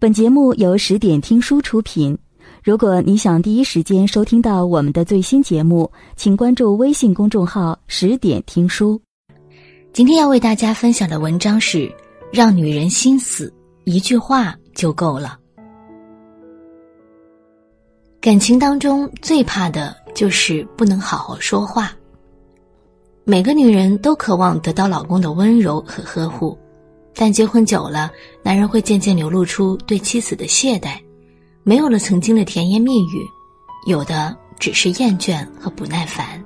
本节目由十点听书出品。如果你想第一时间收听到我们的最新节目，请关注微信公众号“十点听书”。今天要为大家分享的文章是《让女人心死一句话就够了》。感情当中最怕的就是不能好好说话。每个女人都渴望得到老公的温柔和呵护，但结婚久了，男人会渐渐流露出对妻子的懈怠。没有了曾经的甜言蜜语，有的只是厌倦和不耐烦。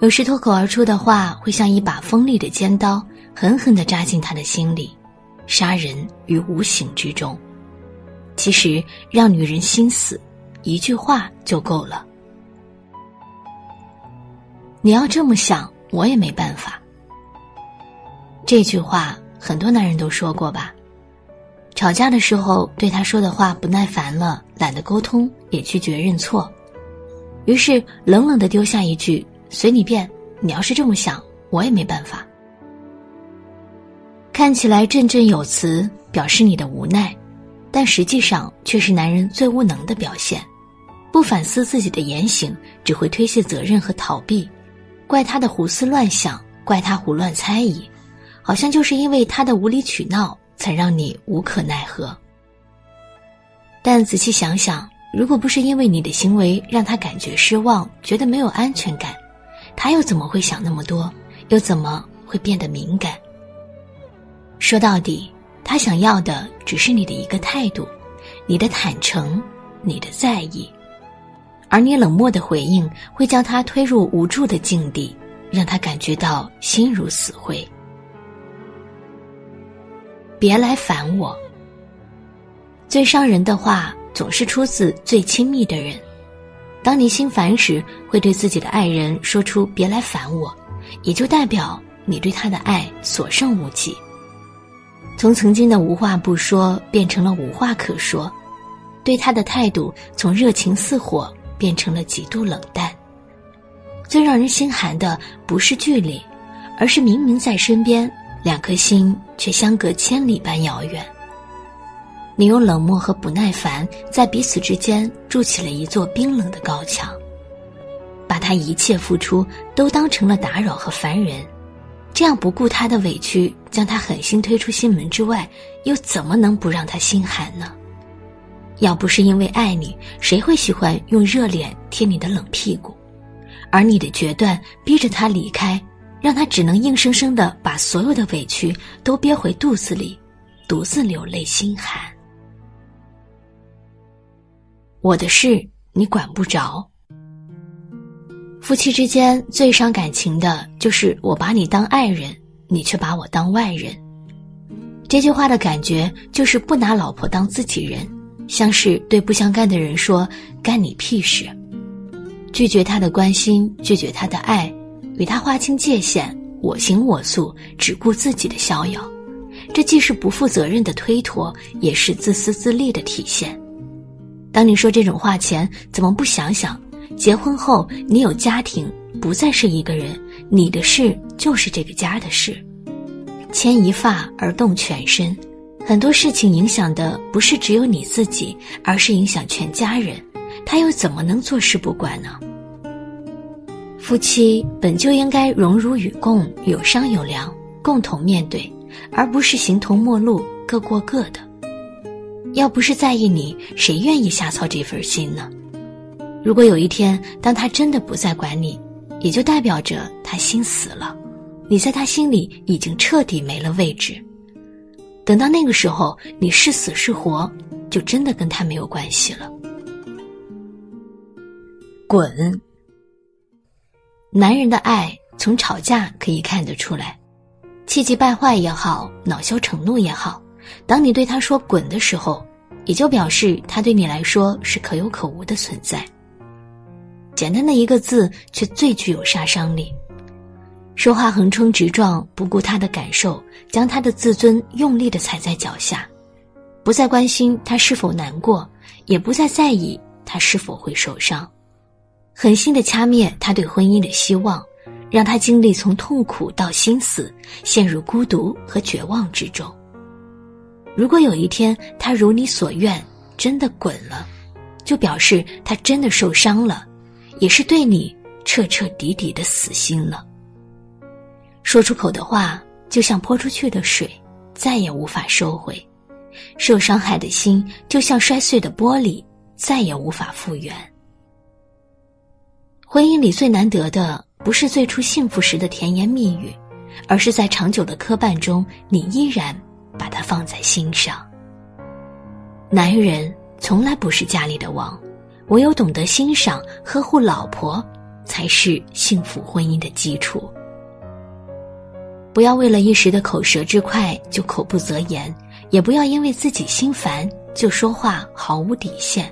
有时脱口而出的话会像一把锋利的尖刀，狠狠地扎进他的心里，杀人于无形之中。其实，让女人心死，一句话就够了。你要这么想，我也没办法。这句话很多男人都说过吧？吵架的时候，对他说的话不耐烦了，懒得沟通，也拒绝认错，于是冷冷的丢下一句：“随你便。”你要是这么想，我也没办法。看起来振振有词，表示你的无奈，但实际上却是男人最无能的表现。不反思自己的言行，只会推卸责任和逃避，怪他的胡思乱想，怪他胡乱猜疑，好像就是因为他的无理取闹。才让你无可奈何。但仔细想想，如果不是因为你的行为让他感觉失望，觉得没有安全感，他又怎么会想那么多？又怎么会变得敏感？说到底，他想要的只是你的一个态度，你的坦诚，你的在意，而你冷漠的回应会将他推入无助的境地，让他感觉到心如死灰。别来烦我。最伤人的话总是出自最亲密的人。当你心烦时，会对自己的爱人说出“别来烦我”，也就代表你对他的爱所剩无几。从曾经的无话不说变成了无话可说，对他的态度从热情似火变成了极度冷淡。最让人心寒的不是距离，而是明明在身边。两颗心却相隔千里般遥远。你用冷漠和不耐烦在彼此之间筑起了一座冰冷的高墙，把他一切付出都当成了打扰和烦人，这样不顾他的委屈，将他狠心推出心门之外，又怎么能不让他心寒呢？要不是因为爱你，谁会喜欢用热脸贴你的冷屁股？而你的决断逼着他离开。让他只能硬生生的把所有的委屈都憋回肚子里，独自流泪心寒。我的事你管不着。夫妻之间最伤感情的就是我把你当爱人，你却把我当外人。这句话的感觉就是不拿老婆当自己人，像是对不相干的人说“干你屁事”，拒绝他的关心，拒绝他的爱。与他划清界限，我行我素，只顾自己的逍遥，这既是不负责任的推脱，也是自私自利的体现。当你说这种话前，怎么不想想，结婚后你有家庭，不再是一个人，你的事就是这个家的事，牵一发而动全身，很多事情影响的不是只有你自己，而是影响全家人，他又怎么能坐视不管呢？夫妻本就应该荣辱与共，有商有量，共同面对，而不是形同陌路，各过各的。要不是在意你，谁愿意瞎操这份心呢？如果有一天，当他真的不再管你，也就代表着他心死了，你在他心里已经彻底没了位置。等到那个时候，你是死是活，就真的跟他没有关系了。滚。男人的爱从吵架可以看得出来，气急败坏也好，恼羞成怒也好，当你对他说“滚”的时候，也就表示他对你来说是可有可无的存在。简单的一个字，却最具有杀伤力。说话横冲直撞，不顾他的感受，将他的自尊用力的踩在脚下，不再关心他是否难过，也不再在意他是否会受伤。狠心的掐灭他对婚姻的希望，让他经历从痛苦到心死，陷入孤独和绝望之中。如果有一天他如你所愿，真的滚了，就表示他真的受伤了，也是对你彻彻底底的死心了。说出口的话，就像泼出去的水，再也无法收回；受伤害的心，就像摔碎的玻璃，再也无法复原。婚姻里最难得的，不是最初幸福时的甜言蜜语，而是在长久的磕绊中，你依然把它放在心上。男人从来不是家里的王，唯有懂得欣赏、呵护老婆，才是幸福婚姻的基础。不要为了一时的口舌之快就口不择言，也不要因为自己心烦就说话毫无底线。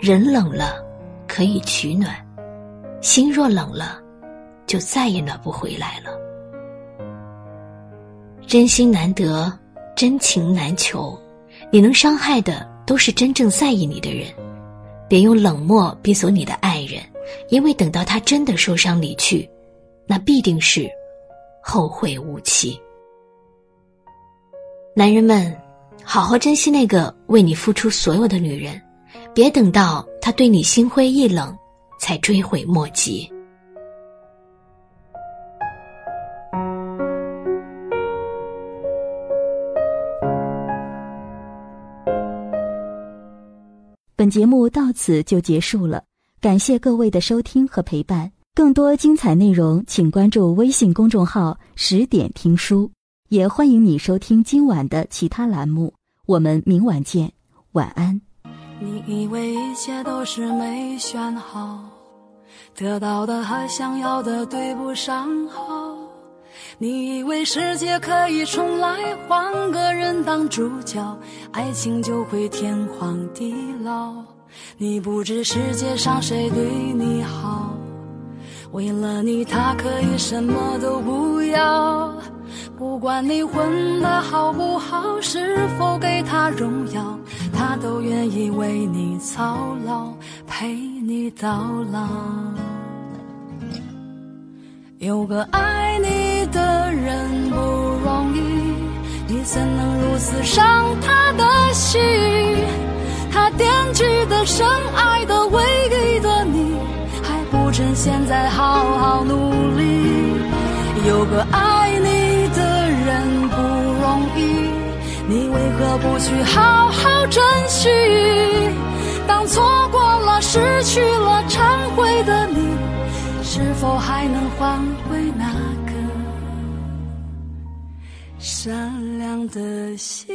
人冷了，可以取暖；心若冷了，就再也暖不回来了。真心难得，真情难求，你能伤害的都是真正在意你的人。别用冷漠逼走你的爱人，因为等到他真的受伤离去，那必定是。后会无期。男人们，好好珍惜那个为你付出所有的女人，别等到他对你心灰意冷，才追悔莫及。本节目到此就结束了，感谢各位的收听和陪伴。更多精彩内容，请关注微信公众号“十点听书”，也欢迎你收听今晚的其他栏目。我们明晚见，晚安。你以为一切都是没选好，得到的和想要的对不上号。你以为世界可以重来，换个人当主角，爱情就会天荒地老。你不知世界上谁对你好。为了你，他可以什么都不要。不管你混得好不好，是否给他荣耀，他都愿意为你操劳，陪你到老。有个爱你的人不容易，你怎能如此伤他的心？他惦记的、深爱的、唯。现在好好努力，有个爱你的人不容易，你为何不去好好珍惜？当错过了、失去了、忏悔的你，是否还能换回那个善良的心？